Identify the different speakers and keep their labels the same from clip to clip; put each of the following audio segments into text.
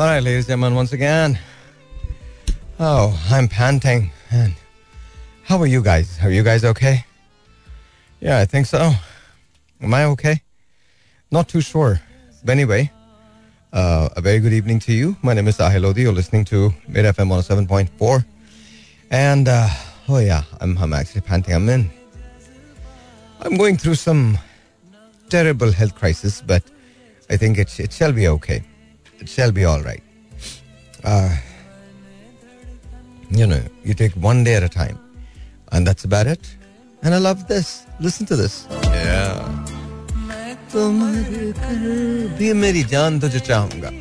Speaker 1: All right, ladies and gentlemen, once again. Oh, I'm panting. And how are you guys? Are you guys okay? Yeah, I think so. Am I okay? Not too sure. But anyway, uh, a very good evening to you. My name is Sahil Lodi. You're listening to Mid FM 107.4. And, uh, oh yeah, I'm, I'm actually panting. I'm in. I'm going through some terrible health crisis, but I think it, it shall be okay It shall be all right. Uh, you know, you take one day at a time, and that's about it. And I love this. Listen to this. Yeah. तुम्हारे कर भी मेरी जान तुझे चाहूंगा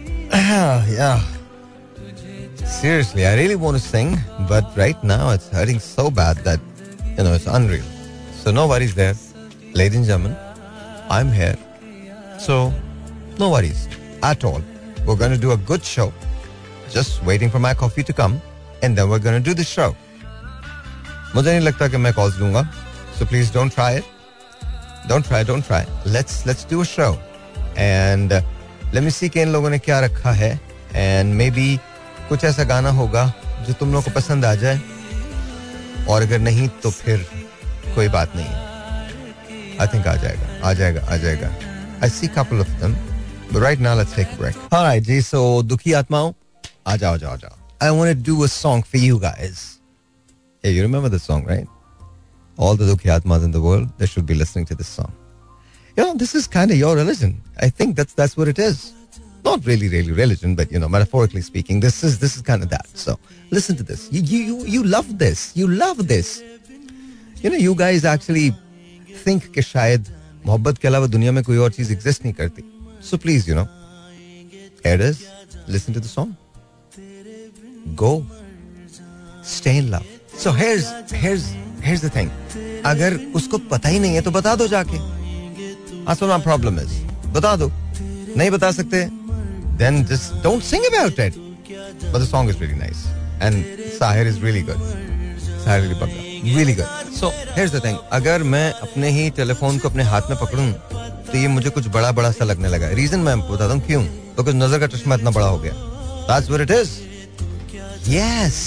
Speaker 1: yeah seriously i really want to sing but right now it's hurting so bad that you know it's unreal so no worries there ladies and gentlemen i'm here so no worries at all we're going to do a good show. Just waiting for my coffee to come, and then we're going to do the show. मुझे नहीं लगता कि मैं calls लूँगा so please don't try it don't try don't try let's let's do a show and let me see कि इन लोगों ने क्या रखा है एंड मे बी कुछ ऐसा गाना होगा जो तुम लोग को पसंद आ जाए। और अगर नहीं तो फिर कोई बात नहीं। आई थिंक आ जाएगा आ जाएगा आ जाएगा। I see couple of them But right now, let's take a break. All right, जी, so दुखी आत्माओं आ जाओ जाओ जाओ I want to do a song for you guys. Yeah, you remember the song, right? All the Dukhi Atmas in the world, they should be listening to this song. You know, this is kind of your religion. I think that's that's what it is. Not really, really religion, but you know, metaphorically speaking, this is this is kind of that. So listen to this. You you you, you love this. You love this. You know, you guys actually think कि शायद मोहब्बत के अलावा दुनिया में कोई और चीज एग्जिस्ट नहीं करती so please you know others listen to the song go stay in love so here's here's here's the thing अगर उसको पता ही नहीं है तो बता दो जाके। आसमान माय प्रॉब्लम इज़ बता दो। नहीं बता सकते then just don't sing about it but the song is very nice and Sahir is really good Sahir really really good so here's the thing अगर मैं अपने ही टेलीफोन को अपने हाथ में पकडूं तो ये मुझे कुछ बड़ा बड़ा सा लगने लगा रीजन मैं बताता हूँ क्यों बिकॉज़ नज़र का चश्मा इतना बड़ा हो गया that's what it is yes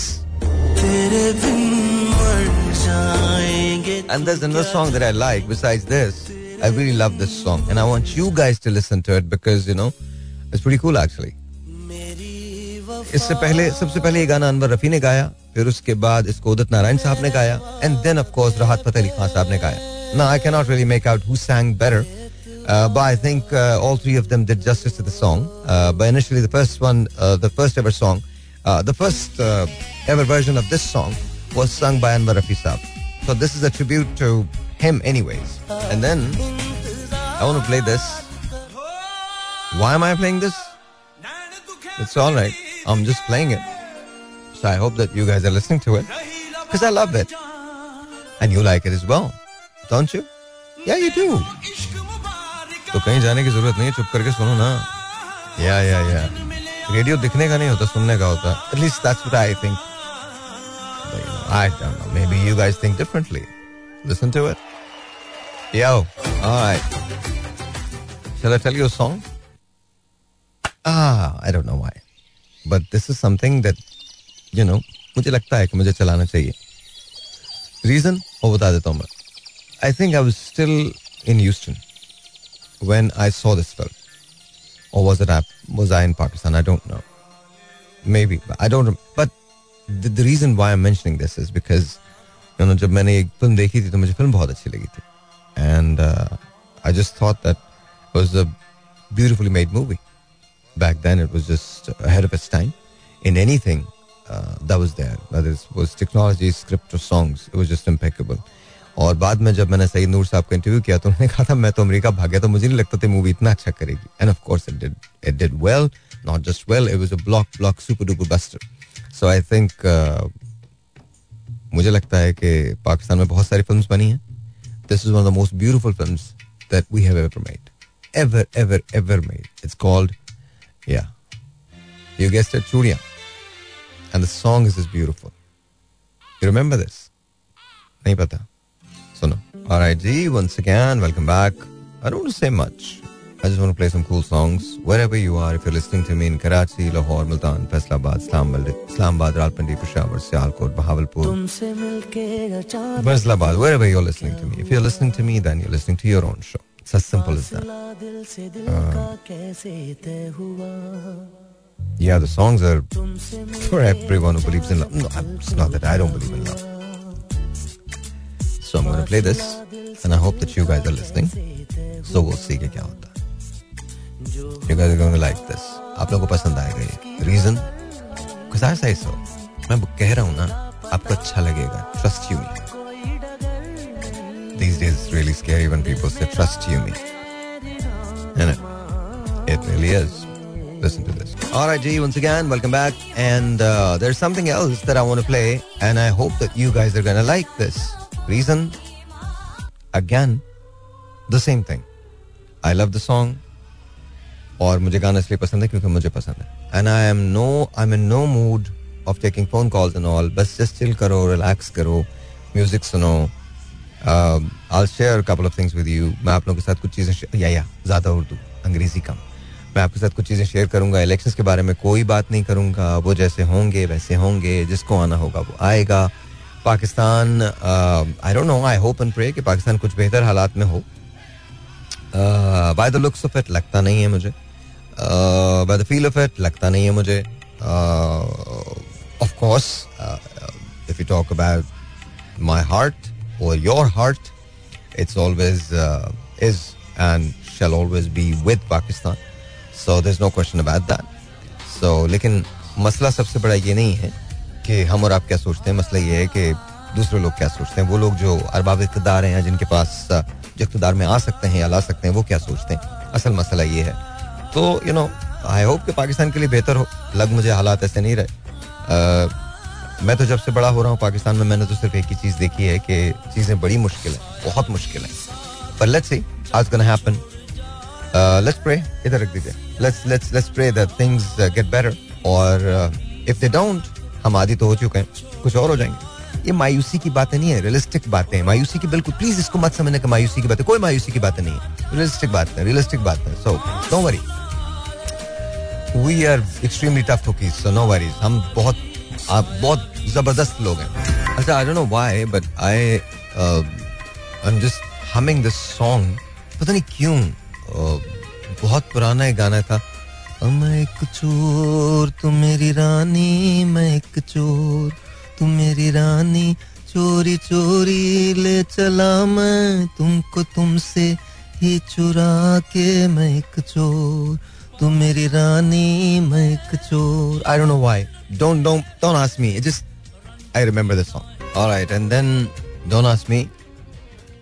Speaker 1: And there's another song that I like besides this. I really love this song and I want you guys to listen to it because you know it's pretty cool actually. इससे पहले सबसे पहले ये गाना अनवर रफी ने गाया फिर उसके बाद इसको उदित नारायण साहब ने गाया एंड देन ऑफ़ कोर्स राहत फतेह अली खान साहब ने गाया Now I cannot really make out who sang better uh, but I think uh, all three of them did justice to the song. Uh, but initially, the first one, uh, the first ever song, uh, the first uh, ever version of this song was sung by Anwar Rafi. So this is a tribute to him, anyways. And then I want to play this. Why am I playing this? It's all right. I'm just playing it. So I hope that you guys are listening to it because I love it, and you like it as well, don't you? Yeah, you do. कहीं जाने की ज़रूरत नहीं चुप करके सुनो ना। या या या। रेडियो दिखने का नहीं होता, सुनने का होता। At least that's what I think I don't know maybe you guys think differently listen to it याओ hi shall I tell you a song ah I don't know why but this is something that you know मुझे लगता है कि मुझे चलाना चाहिए। Reason वो बता देता हूँ मैं। I think I was still in Houston when I saw this film. Or was it I, was I in Pakistan? I don't know. Maybe. I don't But the, the reason why I'm mentioning this is because you know, जब मैंने एक film देखी थी तो मुझे film बहुत अच्छी लगी थी and uh, I just thought that it was a beautifully made movie. Back then it was just ahead of its time. In anything uh, that was there, whether it was technology, script or songs, it was just impeccable. और बाद में जब मैंने सईद नूर साहब का interview किया तो उन्होंने कहा था, मैं तो अमेरिका भाग गया तो मुझे नहीं लगता था मूवी इतना अच्छा करेगी. And of course it did it did well not just well it was a block block super duper buster so I think मुझे लगता है कि पाकिस्तान में बहुत सारी फिल्म्स बनी हैं। This is one of the most beautiful films that we have ever made ever ever ever made it's called ya you guessed it Chudiya and the song is is beautiful you remember this नहीं पता। सुनो All right, G, once again, welcome back. I don't want to say much. I just want to play some cool songs wherever you are. If you're listening to me in Karachi, Lahore, Multan, Faisalabad, Islamabad, Rawalpindi, Peshawar, Sialkot, Bahawalpur, Faisalabad, wherever you're listening to me. If you're listening to me, then you're listening to your own show. It's as simple as that. Uh, yeah, the songs are for everyone who believes in love. No, it's not that I don't believe in love. So I'm going to play this, and I hope that you guys are listening. So we'll see क्या होता है. You guys are going to like this. आप लोगों को पसंद आएगा ये. Reason? Because I say so. मैं कह रहा हूँ ना आपको अच्छा लगेगा. Trust you me. These days it's really scary when people say trust you me. And it, it really is. Listen to this. All right, G, once again, welcome back. And uh, there's something else that I want to play, and I hope that you guys are going to like this. Reason? Again, the same thing I love the song और मुझे गाना इसलिए पसंद है क्योंकि मुझे पसंद है। And I am no I am in no mood of taking phone calls and all बस जस्ट चिल करो रिलैक्स करो म्यूज़िक सुनो। I share couple of things with you मैं आप लोगों के साथ कुछ चीज़ें या या ज़्यादा उर्दू अंग्रेज़ी कम। मैं आपके साथ कुछ चीज़ें शेयर करूँगा इलेक्शंस के बारे में कोई बात नहीं करूँगा वो जैसे होंगे वैसे होंगे जिसको आना होगा वो आएगा। Pakistan I don't know I hope and pray कि पाकिस्तान कुछ बेहतर हालात में हो by the looks of it लगता नहीं है मुझे by the feel of it लगता नहीं है मुझे of course if you talk about my heart और your heart it's always is and shall always be with Pakistan. So there's no question about that. So, लेकिन मसला सबसे बड़ा ये नहीं है कि हम और आप क्या सोचते हैं? मसला ये है कि दूसरे लोग क्या सोचते हैं? वो लोग जो अरबाब इकतदार हैं या जिनके पास जो इकतदार में आ सकते हैं या ला सकते हैं वो क्या सोचते हैं? असल मसला ये है। तो यू नो आई होप कि पाकिस्तान के लिए बेहतर हो। लग मुझे हालात ऐसे नहीं रहे। uh, मैं तो जब से बड़ा हो रहा हूँ पाकिस्तान में मैंने तो सिर्फ़ एक ही चीज़ देखी है कि चीज़ें बड़ी मुश्किल है बहुत मुश्किल है। पर let's see how gonna happen let's pray इधर रख दीजिए। Let's let's let's pray that things get better और इफ़ दे डोंट हम आदि तो हो चुके हैं कुछ और हो जाएँगे। ये मायूसी की बातें नहीं है रियलिस्टिक बातें हैं। मायूसी की बिल्कुल प्लीज़ इसको मत समझने का मायूसी की बातें कोई मायूसी की बातें नहीं है। रियलिस्टिक बात है रियलिस्टिक बात है so don't worry we are extremely tough cookies so no worries हम बहुत आप बहुत ज़बरदस्त लोग हैं। अच्छा I don't know why but I I am just humming this song पता नहीं क्यों uh, बहुत पुराना एक गाना था। मैं एक चोर तू मेरी रानी, मैं एक चोर तू मेरी रानी, चोरी चोरी, ले चला मैं, तुमको तुमसे ही चुरा के मैं एक चोर तू मेरी रानी, मैं एक चोर। I don't know why don't don't don't ask me just I remember this song alright and then don't ask me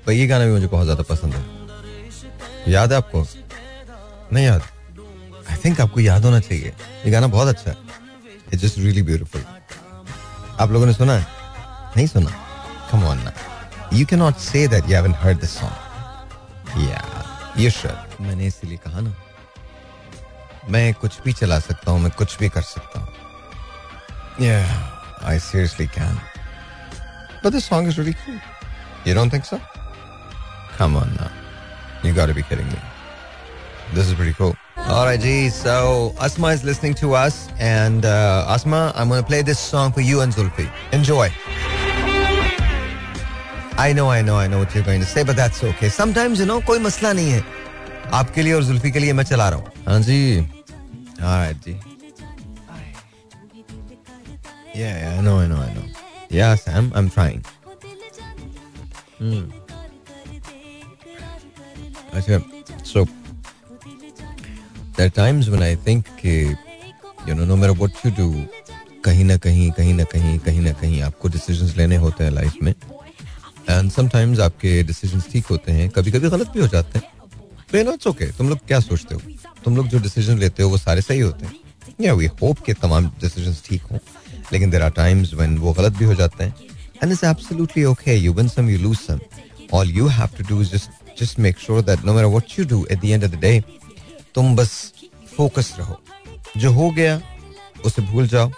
Speaker 1: पर ये गाना भी मुझे बहुत ज़्यादा पसंद है। याद है आपको? नहीं याद? आई थिंक आपको याद होना चाहिए। ये गाना बहुत अच्छा है। इट्स जस्ट रियली ब्यूटीफुल आप लोगों ने सुना है? नहीं सुना? कम ऑन ना you can not say that you haven't heard this song ya you should मैंने इसलिए कहा ना। मैं कुछ भी चला सकता हूँ, मैं कुछ भी कर सकता हूँ। Ya I seriously can But this song is really cool. You don't think so? Come on now. You gotta be kidding me. This is pretty cool. All right, G. So Asma is listening to us, and uh, Asma, I'm going to play this song for you and Zulfi. Enjoy. I know, I know, I know what you're going to say, but that's okay. Sometimes, you know, कोई मसला नहीं है. आपके लिए और जुल्फी के लिए मैं चला रहा हूँ. हाँ जी. All right, ji. Yeah, yeah, I know, I know, I know. Yeah, Sam, I'm trying. Hmm. अच्छा, so There are times when I think कि, you know, no matter what you do, कहीं ना कहीं कहीं ना कहीं कहीं ना कहीं आपको decisions लेने होते हैं लाइफ में। एंड समटाइम्स आपके डिसीजंस ठीक होते हैं कभी कभी गलत भी हो जाते हैं। तो यू नो इट्स ओके तुम लोग क्या सोचते हो? तुम लोग जो डिसीज़न लेते हो, वो सारे सही होते हैं। या वी होप के तमाम डिसीज़न ठीक हों। लेकिन देर आर टाइम्स व्हेन वो गलत भी हो जाते हैं। And it's absolutely okay you win some you lose some all you have to do is just just make sure that no matter what you do at the end of the day तुम बस focus रहो। जो हो गया, उसे भूल जाओ।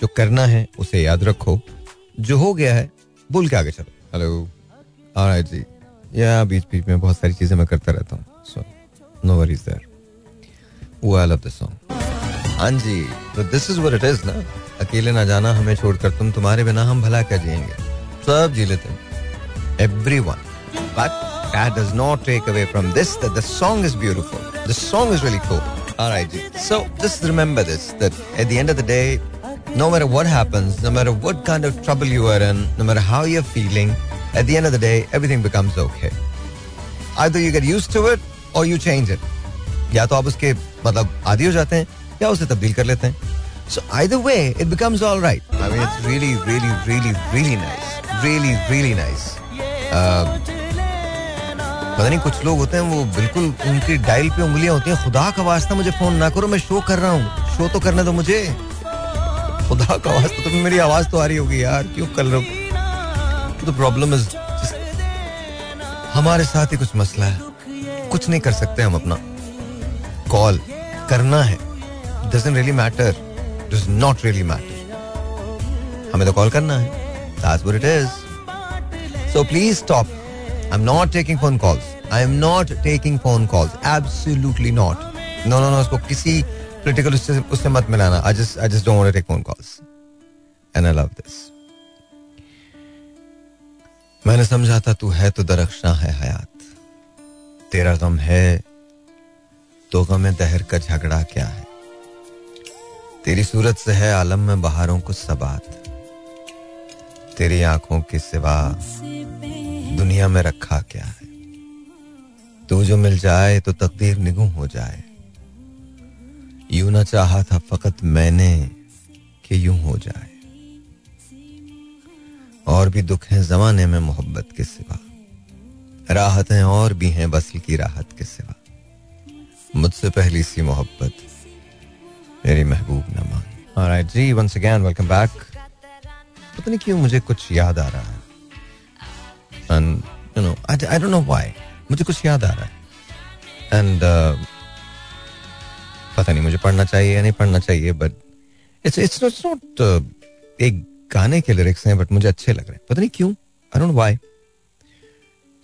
Speaker 1: जो करना है, उसे याद रखो। जो हो गया है, भूल के आगे चलो। हेलो ऑलराइट जी। या बीच बीच में बहुत सारी चीज़ें मैं करता रहता हूँ। सो नो वरीज देयर वो आई लव दिस सॉन्ग हाँ जी तो this is what it is ना? अकेले ना जाना, हमें छोड़कर तुम तुम्हारे बिना हम भला क्या जिएँगे? सब जी लेते everyone but that does not take away from this that the song is beautiful. The song is really cool. All right. So just remember this that at the end of the day, no matter what happens, no matter what kind of trouble you are in, no matter how you're feeling, at the end of the day, everything becomes okay. Either you get used to it or you change it. या तो आप उसके मतलब आदि हो जाते हैं या उसे तब्दील कर लेते हैं So either way, it becomes all right. I mean, it's really, really, really, really nice. Really, really nice. पता नहीं कुछ लोग होते हैं, वो बिल्कुल उनकी डायल पे उंगलियाँ होती हैं। खुदा का वास्ता मुझे फ़ोन ना करो, मैं शो कर रहा हूँ। शो तो करने दो मुझे। खुदा का वास्ता तो मेरी आवाज़ तो आ रही होगी, यार, क्यों कर रहे हो? तो प्रॉब्लम इज़ हमारे साथ ही कुछ मसला है। कुछ नहीं कर सकते हम अपना। कॉल करना है। Doesn't really matter does not really matter हमें तो कॉल करना है। What it is. So please I am not taking phone calls I am not taking phone calls absolutely not no no no उसको किसी political उससे उससे मत मिलाना. I just I just don't take phone calls and I love this मैंने समझा था तू है तो दरख्शा है हयात. तेरा गम है तो गम है दहर का झगड़ा क्या है? तेरी सूरत से है आलम में बहारों को सबात. तेरी आँखों के सिवा दुनिया में रखा क्या है? तू जो मिल जाए तो तकदीर निगुम हो जाए। यूँ ना चाहा था फकत मैंने कि यूँ हो जाए। और भी दुख हैं जमाने में मोहब्बत के सिवा। राहतें और भी हैं बसल की राहत के सिवा। मुझसे पहली सी मोहब्बत मेरी महबूब न जी, once again, welcome back पता नहीं क्यों मुझे कुछ याद आ रहा है। You know I, I don't know why. मुझे कुछ याद आ रहा है। एंड uh, पता नहीं मुझे पढ़ना चाहिए या नहीं पढ़ना चाहिए but it's it's not not एक गाने के लिरिक्स हैं बट मुझे अच्छे लग रहे हैं। पता नहीं क्यों? आई डोंट व्हाई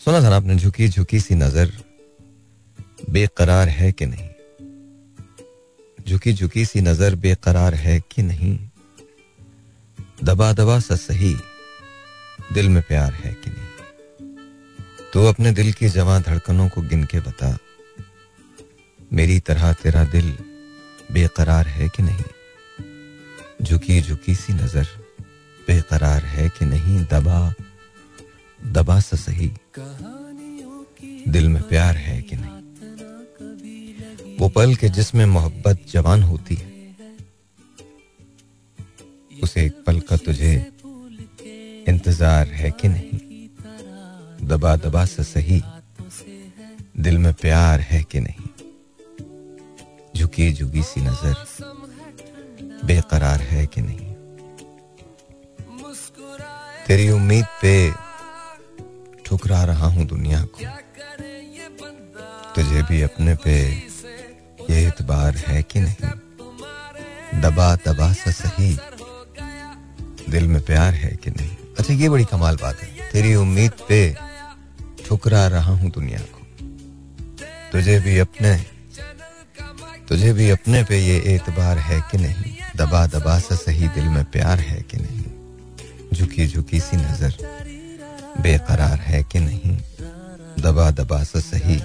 Speaker 1: सुना था ना आपने झुकी झुकी सी नज़र बेकरार है कि नहीं? झुकी झुकी सी नज़र बेकरार है कि नहीं? दबा दबा सा सही दिल में प्यार है कि नहीं तो अपने दिल की जवा धड़कनों को गिन के बता। मेरी तरह तेरा दिल बेकरार है कि नहीं? झुकी झुकी सी नज़र बेकरार है कि नहीं? दबा दबा सा सही। दिल में प्यार है कि नहीं? वो पल के जिसमें मोहब्बत जवान होती है। उसे एक पल का तुझे इंतज़ार है कि नहीं? दबा दबा से सही। दिल में प्यार है कि नहीं? झुकी झुकी सी नज़र बेकरार है कि नहीं? तेरी उम्मीद पे ठुकरा रहा हूँ दुनिया को। तुझे भी अपने पे ये इतबार है कि नहीं? दबा दबा सा सही। दिल में प्यार है कि नहीं? अच्छा ये बड़ी कमाल बात है। तेरी उम्मीद पे ठुकरा रहा हूँ दुनिया को। तुझे भी अपने, तुझे भी अपने पे ये एतबार है कि नहीं? दबा दबा सा सही दिल में प्यार है कि नहीं? झुकी झुकी सी नज़र बेकरार है कि नहीं? दबा दबा सा सही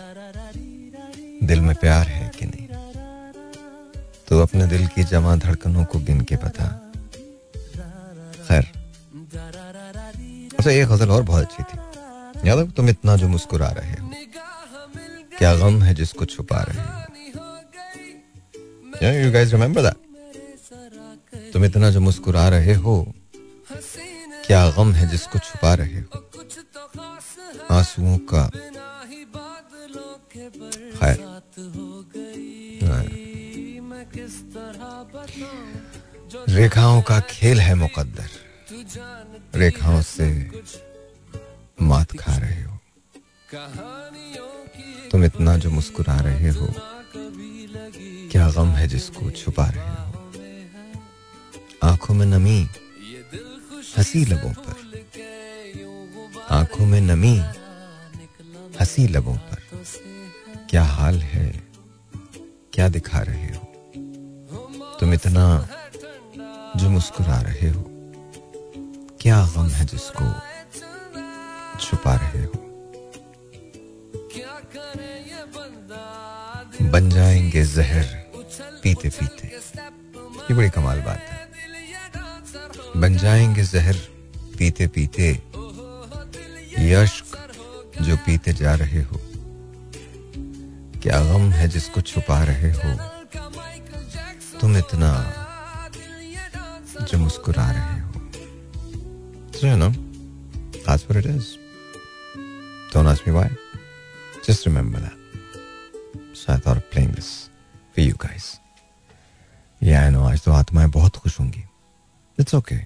Speaker 1: दिल में प्यार है कि नहीं? तो अपने दिल की जमा धड़कनों को गिन के बता। खैर। अच्छा एक गज़ल और बहुत अच्छी थी। याद है तुम इतना जो मुस्कुरा रहे हो, क्या गम है जिसको छुपा रहे हो? यू गाइस रिमेंबर दैट तुम इतना जो मुस्कुरा रहे हो, क्या गम है जिसको छुपा रहे हो? आंसुओं का खैर। रेखाओं का खेल है मुकद्दर। रेखाओं से मात खा रहे हो। तुम इतना जो मुस्कुरा रहे हो, क्या गम है जिसको छुपा रहे हो? आँखों में नमी, हँसी लबों पर। आँखों में नमी, हँसी लबों पर। क्या हाल है? क्या दिखा रहे हो? तुम इतना जो मुस्कुरा रहे हो, क्या गम है जिसको छुपा रहे हो। बन जाएँगे जहर पीते पीते ये बड़ी कमाल बात है। बन जाएँगे जहर पीते पीते यश्क जो पीते जा रहे हो। क्या गम है जिसको छुपा रहे हो। तुम इतना जो मुस्कुरा रहे हो। ना you know, that's what it is. Don't ask me why. Just remember that. So I thought of playing this for you guys. Yeah, I know, आज तो आत्माएँ बहुत खुश होंगी. It's okay.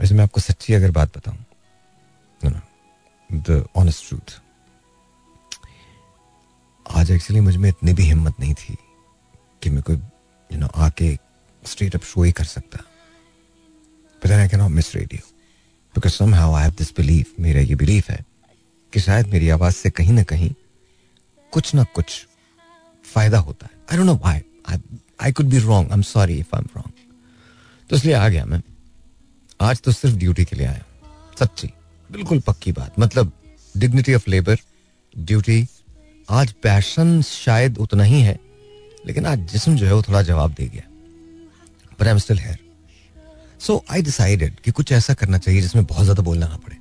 Speaker 1: वैसे मैं आपको सच्ची अगर बात बताऊँ, the honest truth. आज एक्चुअली मुझमें इतनी भी हिम्मत नहीं थी कि मैं कोई यू नो आके स्ट्रेट अप शो ही कर सकता But then I cannot miss radio. Because somehow I have this belief, मेरा ये belief है कि शायद मेरी आवाज़ से कहीं ना कहीं कुछ ना कुछ फ़ायदा होता है। I don't know why I could be wrong I am sorry if I am wrong तो इसलिए आ गया मैं। आज तो सिर्फ़ ड्यूटी के लिए आया सच्ची बिल्कुल पक्की बात। मतलब डिग्निटी ऑफ़ लेबर ड्यूटी आज पैशन शायद उतना ही है लेकिन आज जिसम जो है वो थोड़ा जवाब दे गया। But I am still here so I decided कि कुछ ऐसा करना चाहिए जिसमें बहुत ज़्यादा बोलना ना पड़े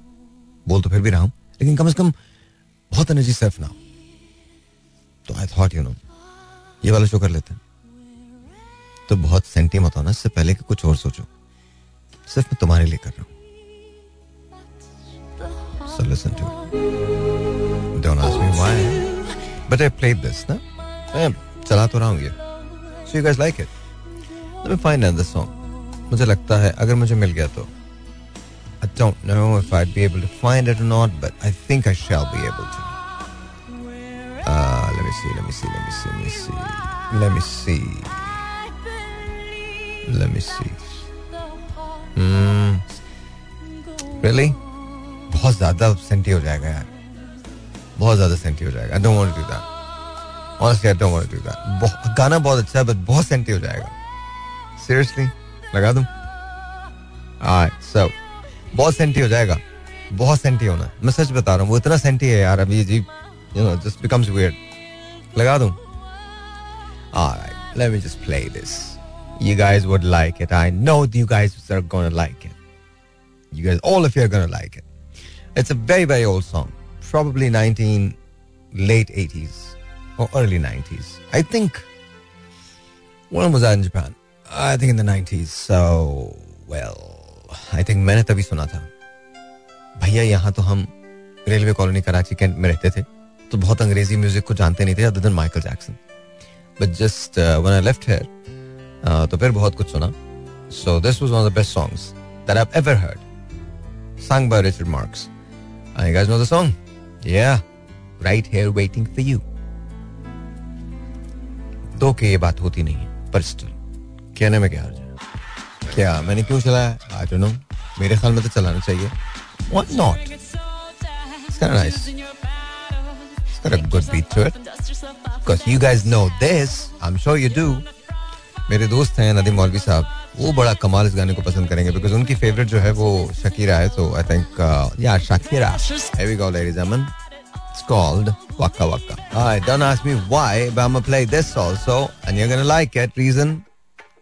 Speaker 1: बोल तो फिर भी रहा हूँ लेकिन कम से कम बहुत एनर्जी सर्फ ना हो तो आई थॉट यू नो ये वाला शो कर लेते हैं तो बहुत सेंटी मत होना इससे पहले कि कुछ और सोचो सिर्फ़ मैं तुम्हारे लिए कर रहा हूँ So listen to it. Don't ask me why. But I played this, ना? मैं चला तो रहा हूँ ये. So you guys like it? Let me find another song. मुझे लगता है अगर मुझे मिल गया तो। आई बहुत ज़्यादा सेंटी हो जाएगा यार। बहुत ज़्यादा सेंटी हो जाएगा। आई डोंट वांट टू गाना बहुत अच्छा है बट बहुत सेंटी हो जाएगा। सीरियसली लगा दूँ alright so बहुत सेंटी हो जाएगा बहुत सेंटी होना है मैं सच बता रहा हूँ वो इतना सेंटी है यार अभी जी you know just becomes weird लगा दूँ alright let me just play this you guys would like it I know you guys are gonna like it you guys all of you are gonna like it it's a very very old song probably 19 late 80s or early 90s I think when was that in Japan I think in the 90s so well I think मैंने तभी सुना था भैया यहाँ तो हम railway colony Karachi cantt में रहते थे तो बहुत अंग्रेज़ी म्यूज़िक को जानते नहीं थे other than Michael Jackson but just when I left here तो फिर बहुत कुछ सुना so this was one of the best songs that I ever heard sung by Richard Marx. Uh, you guys know the song? Yeah. Right here waiting for you. दो के ये बात होती नहीं पर स्टिल कहने में क्या है क्या? मैंने क्यों चलाया? आई डोंट नो मेरे ख्याल में तो चलाना चाहिए। What not nice it's good beat to it because you guys know this I am do मेरे दोस्त हैं नदीम मौलवी साहब। वो बड़ा कमाल इस गाने को पसंद करेंगे बिकॉज़ उनकी फेवरेट जो है वो शकीरा है। तो I think ya Shakira have we got ladies amen it's called waka waka I don't ask me why but I am play this also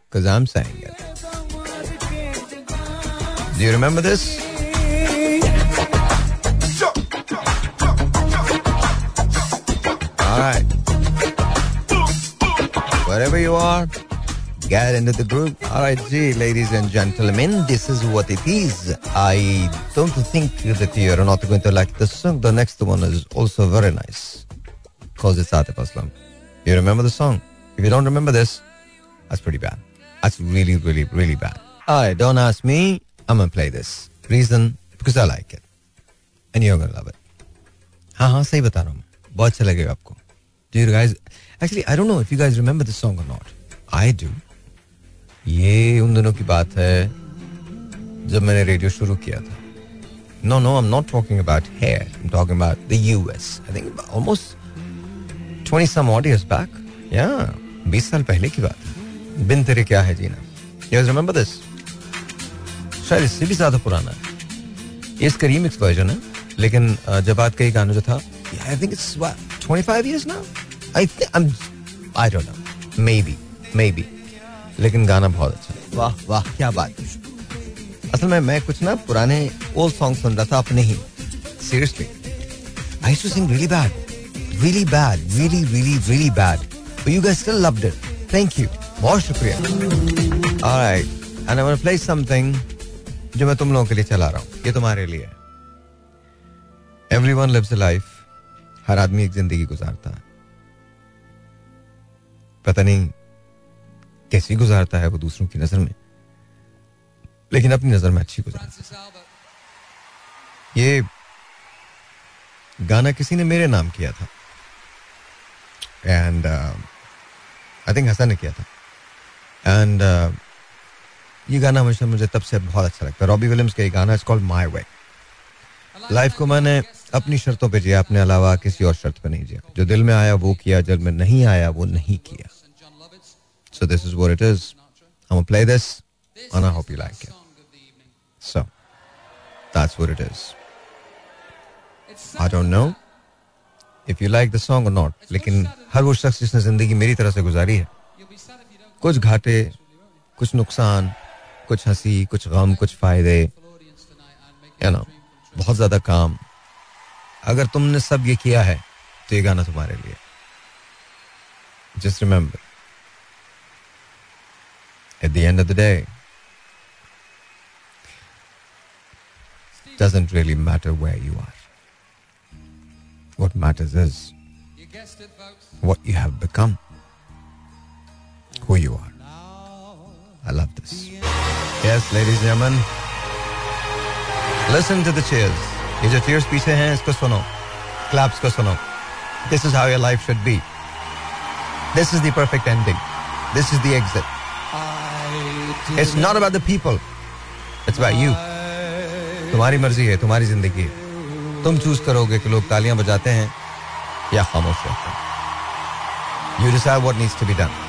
Speaker 1: Because I'm saying it. Do you remember this? Alright. Wherever you are, get into the group. Alright, gee, ladies and gentlemen, this is what it is. I don't think that you're not going to like this song. The next one is also very nice. Because it's Atif Aslam. You remember the song? If you don't remember this, that's pretty bad. That's really, really, really bad. Alright, don't ask me. I'm gonna play this. Reason? Because I like it. And you're gonna love it. हाँ हाँ सही बता रहा हूँ मैं बहुत अच्छा लगेगा आपको Do you guys actually I don't know if you guys remember this song or not. I do. ये उन दिनों की बात है जब मैंने रेडियो शुरू किया था No, no, I'm not talking about here. I'm talking about the US. I think almost twenty some odd years back या बीस साल पहले की बात है बिन तेरे क्या है जीना? यू रिमेंबर दिस शायद इससे भी ज़्यादा पुराना है। इसका रीमिक्स वर्जन है, लेकिन जब बात कई गाना जो था I think it's 25 years now I think I don't know maybe maybe लेकिन गाना बहुत अच्छा वाह वाह, क्या बात है। असल में मैं कुछ ना पुराने ओल्ड सॉन्ग सुन रहा था अपने ही। Seriously I too sing really bad really bad really really really bad but you guys still loved it thank you बहुत शुक्रिया। Alright and I want play something जो मैं तुम लोगों के लिए चला रहा हूँ। ये तुम्हारे लिए है। एवरीवन लिव्स लाइफ हर आदमी एक ज़िंदगी गुजारता है। पता नहीं कैसी गुजारता है वो दूसरों की नज़र में, लेकिन अपनी नज़र में अच्छी गुजारता है। ये गाना किसी ने मेरे नाम किया था। एंड आई थिंक हसन ने किया था। एंड ये गाना हमेशा मुझे तब से बहुत अच्छा लगता है रॉबी विलियम्स का ये गाना is called my way life को मैंने अपनी शर्तों पे जिया, अपने अलावा किसी और शर्त पे नहीं जिया जो दिल में आया, वो किया, जब में नहीं आया, वो नहीं किया so this is what it is gonna play this, and I hope you like it. So, that's what it is. I don't know if you like the song or not. लेकिन हर वो शख्स जिसने ज़िंदगी मेरी तरह से गुजारी है कुछ घाटे कुछ नुकसान कुछ हँसी कुछ गम कुछ फ़ायदे यू नो बहुत ज़्यादा काम अगर तुमने सब ये किया है तो ये गाना तुम्हारे लिए just remember at the end of the day doesn't really matter where you are what matters is what you have become who you are i love this yes ladies and gentlemen listen to the cheers ये जो cheers पीछे हैं इसको सुनो claps को सुनो this is how your life should be this is the perfect ending this is the exit It's not about the people. It's about you. तुम्हारी मर्ज़ी है तुम्हारी ज़िंदगी है तुम चूज़ करोगे कि लोग तालियाँ बजाते हैं या खामोश रहते हैं you decide what needs to be done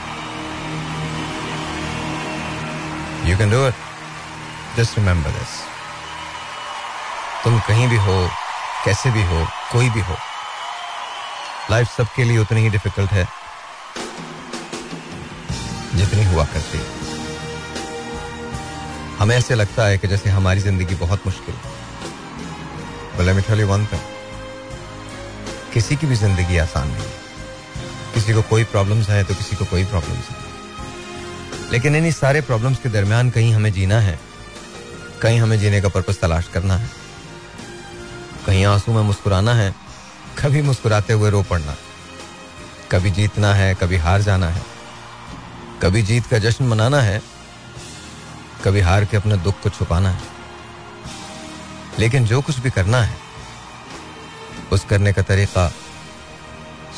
Speaker 1: you can do it just remember this तुम कहीं भी हो, कैसे भी हो, कोई भी हो लाइफ सबके लिए उतनी ही डिफ़िकल्ट है, जितनी हुआ करती है। हमें ऐसे लगता है कि जैसे हमारी ज़िंदगी बहुत मुश्किल है। Tell you one thing. किसी की भी ज़िंदगी आसान नहीं किसी को कोई प्रॉब्लम्स है तो किसी को कोई प्रॉब्लम्स है। लेकिन इन सारे प्रॉब्लम्स के दरमियान कहीं हमें जीना है। कहीं हमें जीने का पर्पज तलाश करना है। कहीं आँसू में मुस्कुराना है। कभी मुस्कुराते हुए रो पड़ना। कभी जीतना है, कभी हार जाना है। कभी जीत का जश्न मनाना है। कभी हार के अपने दुख को छुपाना है। लेकिन जो कुछ भी करना है, उस करने का तरीका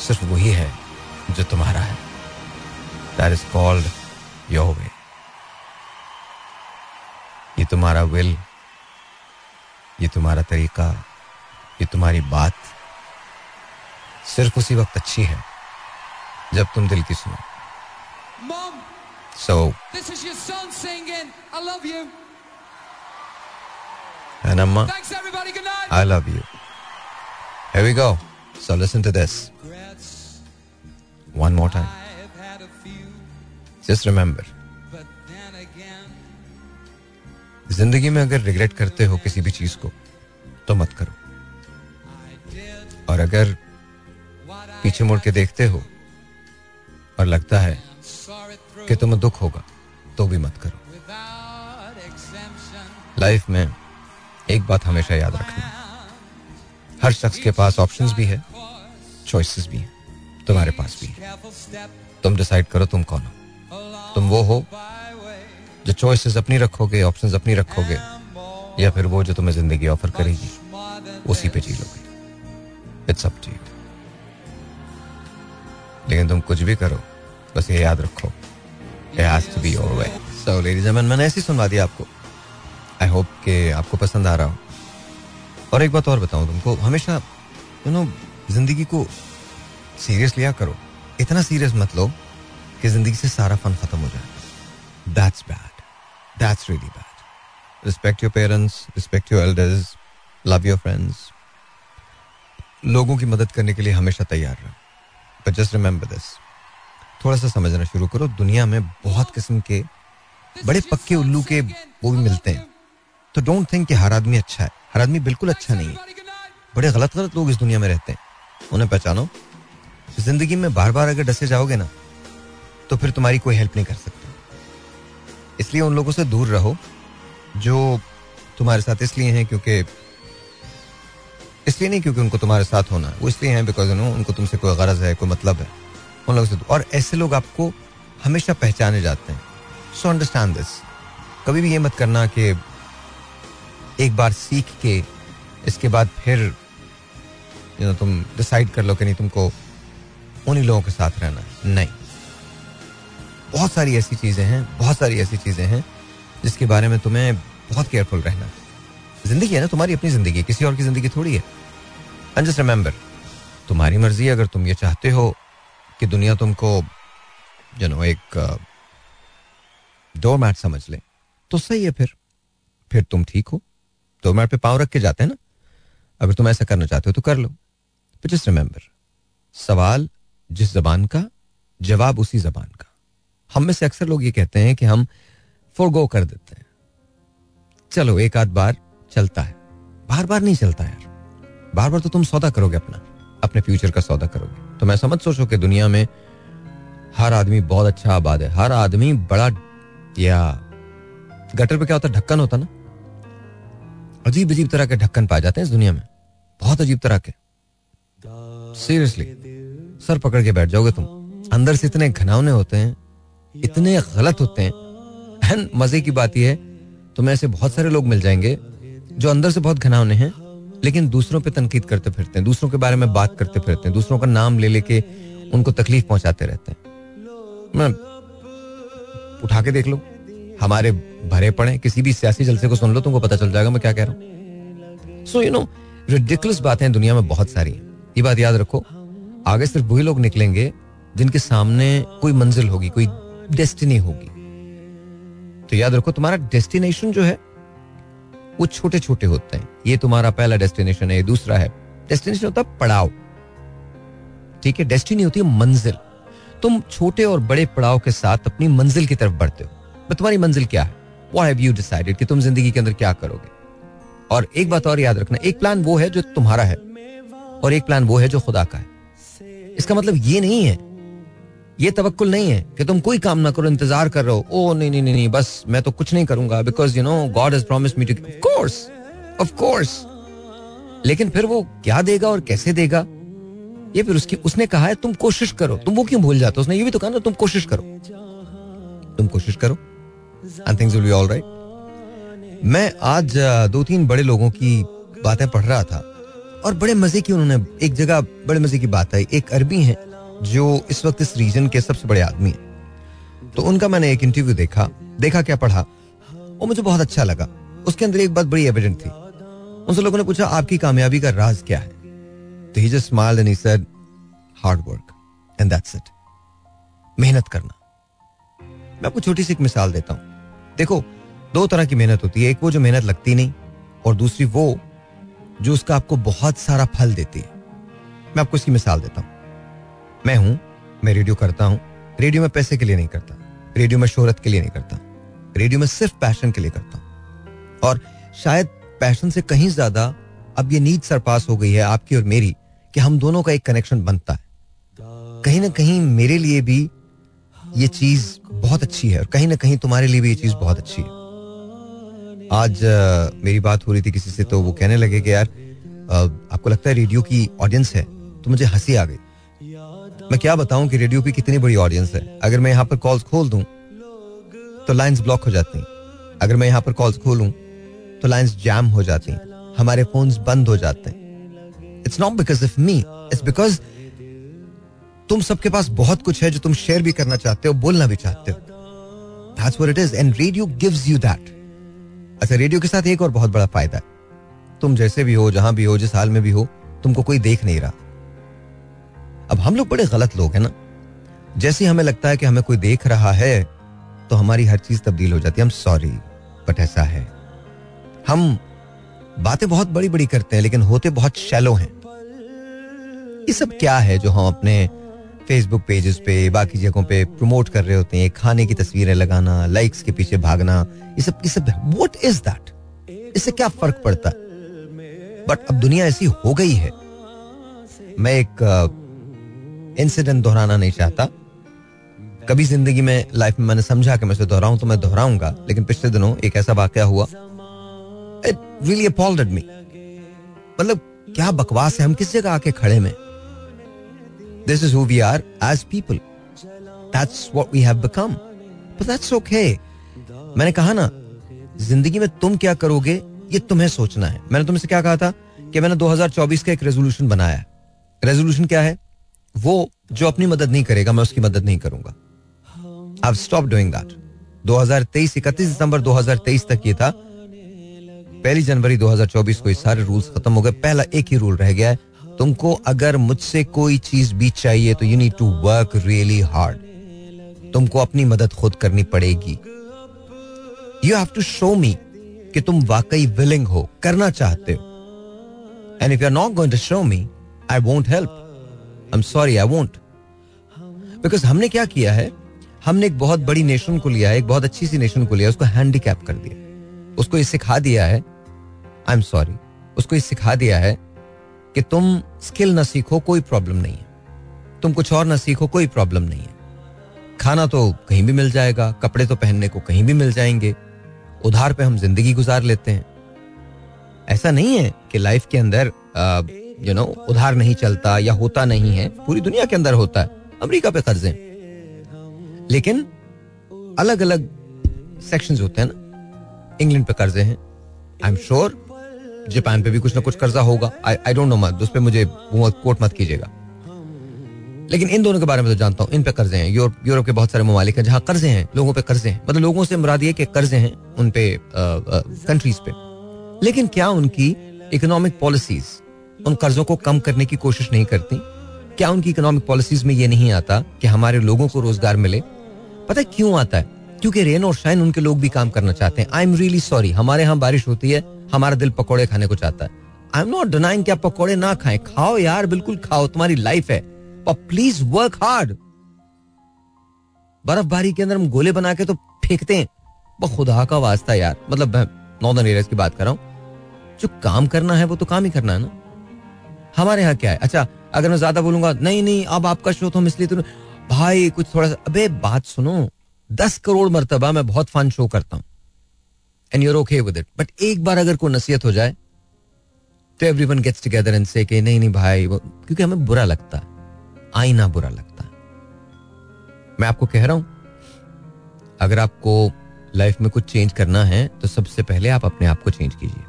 Speaker 1: सिर्फ़ वही है जो तुम्हारा है। दैट इज़ कॉल्ड योवे ये तुम्हारा विल ये तुम्हारा तरीका ये तुम्हारी बात सिर्फ़ उसी वक्त अच्छी है जब तुम दिल की सुनो। So
Speaker 2: this I love you
Speaker 1: and you go so listen to this one more time
Speaker 2: Then again,
Speaker 1: ज़िंदगी में अगर रिग्रेट करते हो किसी भी चीज़ को तो मत करो। और अगर पीछे मुड़ के देखते हो और लगता है कि तुम्हें दुख होगा तो भी मत करो। लाइफ में एक बात हमेशा याद रखना। हर शख्स के पास ऑप्शंस भी है चॉइसेस भी हैं तुम्हारे पास भी है। तुम डिसाइड करो तुम कौन हो। तुम वो हो जो चॉइसेस अपनी रखोगे ऑप्शंस अपनी रखोगे, या फिर वो जो तुम्हें ज़िंदगी ऑफ़र करेगी, उसी पे जी लोगे। इट्स अप टू लेकिन तुम कुछ भी करो, बस ये याद रखो has be your way so ladies and मैंने ऐसे सुनवा दिया आपको। आई होप कि आपको पसंद आ रहा हो। और एक बात और बताऊँ तुमको, हमेशा यू नो ज़िंदगी को सीरियस लिया करो। इतना सीरियस मत लो कि ज़िंदगी से सारा फन खत्म हो जाए। That's bad that's really bad respect your parents respect your elders love your friends लोगों की मदद करने के लिए हमेशा तैयार रहो। बट जस्ट रिमेंबर दिस थोड़ा सा समझना शुरू करो, दुनिया में बहुत किस्म के बड़े पक्के उल्लू के वो भी मिलते हैं। तो डोंट थिंक कि हर आदमी अच्छा है। हर आदमी बिल्कुल अच्छा नहीं है। बड़े गलत गलत लोग इस दुनिया में रहते हैं। उन्हें पहचानो। ज़िंदगी में बार बार अगर डसे जाओगे ना तो फिर तुम्हारी कोई हेल्प नहीं कर सकता। इसलिए उन लोगों से दूर रहो, जो तुम्हारे साथ इसलिए हैं क्योंकि, इसलिए नहीं क्योंकि उनको तुम्हारे साथ होना वो इसलिए हैं बिकॉज़ नो उनको तुमसे कोई गरज है, कोई मतलब है। उन लोगों से और ऐसे लोग आपको हमेशा पहचाने जाते हैं। सो अंडरस्टैंड दिस कभी भी ये मत करना कि एक बार सीख के, इसके बाद फिर यू नो तुम डिसाइड कर लो कि नहीं, तुमको उन्हीं लोगों के साथ रहना नहीं। बहुत सारी ऐसी चीज़ें हैं, बहुत सारी ऐसी चीज़ें हैं, जिसके बारे में तुम्हें बहुत केयरफुल रहना ज़िंदगी है ना, तुम्हारी अपनी ज़िंदगी किसी और की ज़िंदगी थोड़ी है। एंड जस्ट रिमेंबर तुम्हारी मर्ज़ी अगर तुम ये चाहते हो कि दुनिया तुमको यू नो एक डोर मैट समझ ले तो सही है फिर। फिर तुम ठीक हो। डोर मैट पे पाँव रख के जाते हैं ना। अगर तुम ऐसा करना चाहते हो तो कर लो। जस्ट रिमेंबर सवाल जिस जबान का, जवाब उसी जबान का। हम में से अक्सर लोग ये कहते हैं कि हम फोरगो कर देते हैं। चलो, एक आध बार चलता है। बार बार नहीं चलता यार। बार बार तो तुम सौदा करोगे अपना। अपने फ्यूचर का सौदा करोगे। तो मैं समझ सोचो कि दुनिया में हर आदमी बहुत अच्छा आबाद है। हर आदमी बड़ा, या, गटर पे क्या होता है? ढक्कन होता ना? अजीब अजीब तरह के ढक्कन पाए जाते हैं इस दुनिया में। बहुत अजीब तरह के। सीरियसली सर पकड़ के बैठ जाओगे तुम। अंदर से इतने घनावने होते हैं। इतने गलत होते हैं। एंड मज़े की बात यह है, तुम्हें ऐसे बहुत सारे लोग मिल जाएँगे, जो अंदर से बहुत घनावने हैं, लेकिन दूसरों पे तनकीद करते फिरते हैं, दूसरों के बारे में बात करते फिरते हैं, दूसरों का नाम ले लेके उनको तकलीफ़ पहुंचाते रहते हैं। मैं, उठा के देख लो, हमारे भरे पड़े किसी भी सियासी जलसे को सुन लो, तुमको पता चल जाएगा मैं क्या कह रहा हूँ। सो यू नो रिडिकुलस बातें दुनिया में बहुत सारी हैं। ये बात याद रखो, आगे सिर्फ़ वही लोग निकलेंगे, जिनके सामने कोई मंजिल होगी, कोई डेस्टिनी होगी। तो याद रखो, तुम्हारा डेस्टिनेशन जो है, वो छोटे छोटे होते हैं। ये तुम्हारा पहला डेस्टिनेशन है, ये दूसरा है। डेस्टिनेशन होता है पड़ाव। ठीक है डेस्टिनी होती है मंजिल। तुम छोटे और बड़े पड़ाव के साथ अपनी मंजिल की तरफ़ बढ़ते हो। तो तुम्हारी मंजिल क्या है? What have you decided कि तुम ज़िंदगी के अंदर क्या करोगे? और एक बात और याद रखना, एक प्लान वो है जो तुम्हारा है और एक प्लान वो है जो खुदा का है। इसका मतलब ये नहीं है ये तवक्कुल नहीं है कि तुम कोई काम ना करो, इंतज़ार कर रहे हो। ओ, नहीं नहीं नहीं नहीं, बस मैं तो कुछ नहीं करूँगा because you know God has promise me to course of course लेकिन फिर वो क्या देगा और कैसे देगा? ये फिर उसकी, उसने कहा है, तुम कोशिश करो। तुम वो क्यों भूल जाते हो? उसने ये भी तो कहा ना, तुम कोशिश करो। तुम कोशिश करो। And things will be all right मैं आज दो तीन बड़े लोगों की बातें पढ़ रहा था और बड़े मज़े की उन्होंने, एक जगह बड़े मज़े की बात आई। एक अरबी हैं। जो इस वक्त इस रीजन के सबसे बड़े आदमी हैं। तो उनका मैंने एक इंटरव्यू देखा देखा क्या पढ़ा वो मुझे बहुत अच्छा लगा। उसके अंदर एक बात बड़ी एविडेंट थी। उनसे लोगों ने पूछा, आपकी कामयाबी का राज क्या है? तो he just and he said hard work and that's it मेहनत करना. मैं आपको छोटी सी एक मिसाल देता हूँ। देखो, दो तरह की मेहनत होती है। एक वो जो मेहनत लगती नहीं, और दूसरी वो जो उसका आपको बहुत सारा फल देती है। मैं आपको इसकी मिसाल देता हूँ। मैं हूँ मैं रेडियो करता हूँ। रेडियो में पैसे के लिए नहीं करता। रेडियो में शोहरत के लिए नहीं करता। रेडियो में सिर्फ़ पैशन के लिए करता हूँ। और शायद पैशन से कहीं ज़्यादा अब ये नीड सरपास हो गई है आपकी और मेरी कि हम दोनों का एक कनेक्शन बनता है। कहीं ना कहीं मेरे लिए भी ये चीज़ बहुत अच्छी है और कहीं ना कहीं तुम्हारे लिए भी ये चीज़ बहुत अच्छी है। आज अ, मेरी बात हो रही थी किसी से तो वो कहने लगे कि यार अ, आपको लगता है रेडियो की ऑडियंस है तो मुझे हँसी आ गई। मैं क्या बताऊँ कि रेडियो की कितनी बड़ी ऑडियंस है। अगर मैं यहाँ पर कॉल्स खोल दूँ तो लाइंस ब्लॉक हो जाती हैं। अगर मैं यहाँ पर कॉल्स खोलूं तो लाइंस जैम हो जाती हैं। हमारे फोन्स बंद हो जाते हैं। It's not because of me it's because तुम सबके पास बहुत कुछ है जो तुम शेयर भी करना चाहते हो, बोलना भी चाहते हो। That's what it is and radio gives you that अच्छा रेडियो के साथ एक और बहुत बड़ा फ़ायदा है। तुम जैसे भी हो, जहाँ भी हो, जिस हाल में भी हो, तुमको कोई देख नहीं रहा। अब हम लोग बड़े गलत लोग हैं ना। जैसे हमें लगता है कि हमें कोई देख रहा है तो हमारी हर चीज़ तब्दील हो जाती है। हम सॉरी बट ऐसा है। हम बातें बहुत बड़ी बड़ी करते हैं, लेकिन होते बहुत शैलो हैं। ये सब क्या है जो हम अपने फेसबुक पेजेस पे, बाकी जगहों पे प्रमोट कर रहे होते हैं? खाने की तस्वीरें लगाना लाइक्स के पीछे भागना, ये सब सब व्हाट इज़ दैट इससे क्या फ़र्क पड़ता? बट अब दुनिया ऐसी हो गई है। मैं एक इंसिडेंट दोहराना नहीं चाहता। कभी ज़िंदगी में लाइफ में मैंने समझा कि मैं इसे दोहराऊं तो मैं दोहराऊँगा। लेकिन पिछले दिनों एक ऐसा वाक्य हुआ। इट रियली अपॉल्डेड मी मतलब क्या बकवास है? हम किस जगह आके खड़े में this is who we are as people that's what we have become but that's okay मैंने कहा ना, ज़िंदगी में तुम क्या करोगे, ये तुम्हें सोचना है। मैंने तुमसे क्या कहा था कि मैंने 2024 का एक रेजोल्यूशन बनाया रेजोल्यूशन क्या है? वो जो अपनी मदद नहीं करेगा, मैं उसकी मदद नहीं करूँगा। आई स्टॉप डूइंग दैट 2023 इकतीस दिसंबर 2023 तक ये था। पहली जनवरी 2024 को ये सारे रूल्स खत्म हो गए। पहला एक ही रूल रह गया है, तुमको अगर मुझसे कोई चीज़ भी चाहिए तो you need to work really hard तुमको अपनी मदद खुद करनी पड़ेगी। You have to show me कि तुम वाकई विलिंग हो, करना चाहते हो। And if you are not going to show me I won't help I am sorry I won't because हमने क्या किया है? हमने एक बहुत बड़ी नेशन को लिया है, एक बहुत अच्छी सी नेशन को लिया उसको हैंडीकैप कर दिया उसको ये सिखा दिया है आई एम सॉरी उसको ये सिखा दिया है कि तुम स्किल ना सीखो, कोई प्रॉब्लम नहीं है। तुम कुछ और ना सीखो, कोई प्रॉब्लम नहीं है। खाना तो कहीं भी मिल जाएगा, कपड़े तो पहनने को कहीं भी मिल जाएँगे। उधार पे हम ज़िंदगी गुजार लेते हैं। ऐसा नहीं है कि लाइफ के अंदर यू नो उधार नहीं चलता या होता नहीं है, पूरी दुनिया के अंदर होता है, अमेरिका पे कर्जे लेकिन अलग अलग सेक्शंस होते हैं ना इंग्लैंड पे कर्जे हैं आई एम श्योर जापान पे भी कुछ ना कुछ कर्जा होगा आई डोंट नो मत, उस पर मुझे कोट मत कीजिएगा। लेकिन इन दोनों के बारे में तो जानता हूँ, इन पे कर्जे हैं यूरोप यूरोप के बहुत सारे ममालिक हैं जहाँ कर्जे हैं, लोगों पे कर्जे हैं। मतलब लोगों से मुराद ये कि कर्जे हैं उन पे कंट्रीज़ पे। लेकिन क्या उनकी इकोनॉमिक पॉलिसीज़ उन कर्जों को कम करने की कोशिश नहीं करती? क्या उनकी इकोनॉमिक पॉलिसीज़ में ये नहीं आता कि हमारे लोगों को रोज़गार मिले? पता क्यों आता है? क्योंकि रेन और शाइन उनके लोग भी काम करना चाहते हैं। आई एम रियली सॉरी हमारे यहाँ बारिश होती है, हमारा दिल पकौड़े खाने को चाहता है। आई एम नॉट डिनाइंग आप पकौड़े ना खाएँ। खाओ यार, बिल्कुल खाओ, तुम्हारी लाइफ है। पर प्लीज़ वर्क हार्ड बर्फबारी के अंदर हम गोले बना के तो फेंकते हैं। वो खुदा का वास्ता यार मतलब मैं नॉर्दर्न एरिया की बात कर रहा हूँ। जो काम करना है, वो तो काम ही करना है ना? हमारे यहाँ क्या है? अच्छा अगर मैं ज़्यादा बोलूँगा, नहीं नहीं, अब आपका शो तो हम इसलिए तो भाई, कुछ थोड़ा सा, अबे, बात सुनो। दस करोड़ मरतबा मैं बहुत फन शो करता हूँ। And you're okay with it but एक बार अगर कोई नसीहत हो जाए तो everyone gets together and say नहीं नहीं भाई, वो क्योंकि हमें बुरा लगता है। आईना बुरा लगता है। मैं आपको कह रहा हूँ, अगर आपको लाइफ में कुछ चेंज करना है तो सबसे पहले आप अपने आप को चेंज कीजिए।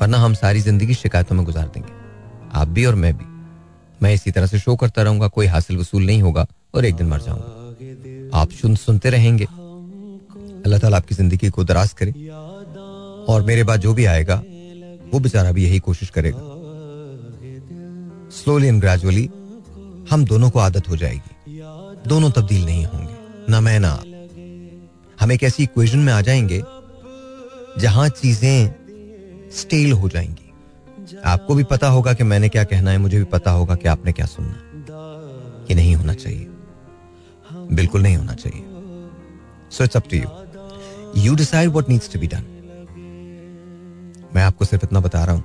Speaker 1: वरना हम सारी ज़िंदगी शिकायतों में गुजार देंगे। आप भी और मैं भी। मैं इसी तरह से शो करता रहूँगा, कोई हासिल वसूल नहीं होगा और एक दिन मर जाऊँगा। आप सुन, सुनते रहेंगे। अल्लाह ताला आपकी ज़िंदगी को दराज करे और मेरे बाद जो भी आएगा, वो बेचारा भी यही कोशिश करेगा। स्लोली एंड ग्रेजुअली हम दोनों को आदत हो जाएगी। दोनों तब्दील नहीं होंगे, ना मैं, ना हम एक ऐसी इक्वेशन में आ जाएँगे, जहाँ चीज़ें स्टेल हो जाएँगी। आपको भी पता होगा कि मैंने क्या कहना है, मुझे भी पता होगा कि आपने क्या सुनना ये नहीं होना चाहिए। बिल्कुल नहीं होना चाहिए। So it's up to you you decide what needs to be done मैं आपको सिर्फ़ इतना बता रहा हूँ।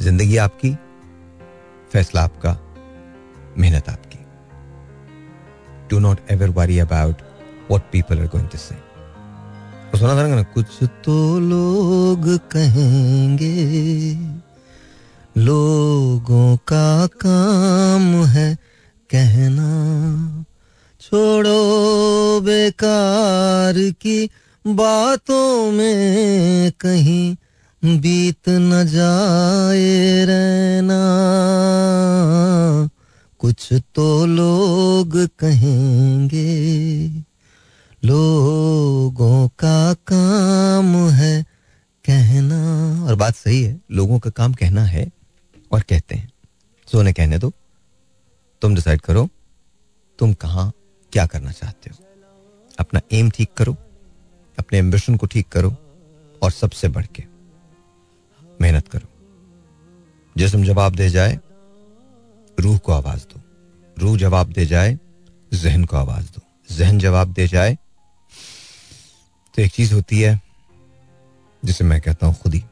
Speaker 1: ज़िंदगी आपकी, फैसला आपका, मेहनत आपकी। Do not ever worry about what people are going to say सुना था ना, कुछ तो लोग कहेंगे। लोगों का काम है कहना। छोड़ो बेकार की बातों में कहीं बीत न जाए रहना। कुछ तो लोग कहेंगे, लोगों का काम है कहना। और बात सही है, लोगों का काम कहना है और कहते हैं सो उन्हें कहने दो, तुम डिसाइड करो, तुम कहाँ, क्या करना चाहते हो। अपना एम ठीक करो, अपने एम्बिशन को ठीक करो और सबसे बढ़ के मेहनत करो। जिसम जवाब दे जाए, रूह को आवाज़ दो। रूह जवाब दे जाए, जहन को आवाज़ दो। जहन जवाब दे जाए तो एक चीज़ होती है, जिसे मैं कहता हूँ खुद ही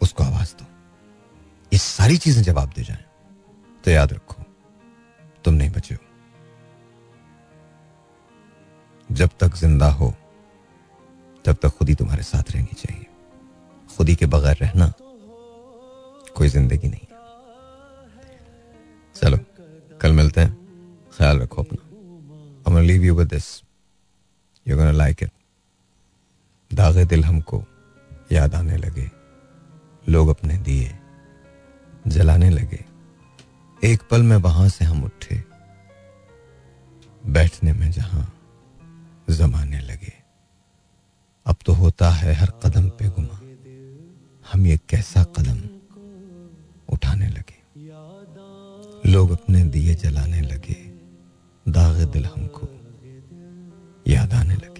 Speaker 1: उसको आवाज़ दो। ये सारी चीज़ें जवाब दे जाए तो याद रखो, तुम नहीं बचे हो। जब तक ज़िंदा हो, तब तक खुद ही तुम्हारे साथ रहनी चाहिए। खुद ही के बगैर रहना कोई ज़िंदगी नहीं। चलो, कल मिलते हैं। ख्याल रखो अपना। I'm gonna leave you with this. You're gonna like it. दागे दिल हमको याद आने लगे। लोग अपने दिए। जलाने लगे। एक पल में वहाँ से हम उठे। बैठने में जहाँ जमाने लगे। अब तो होता है हर कदम पे गुमा। हम ये कैसा कदम उठाने लगे। लोग अपने दिए जलाने लगे। दागे दिल हमको याद आने लगे।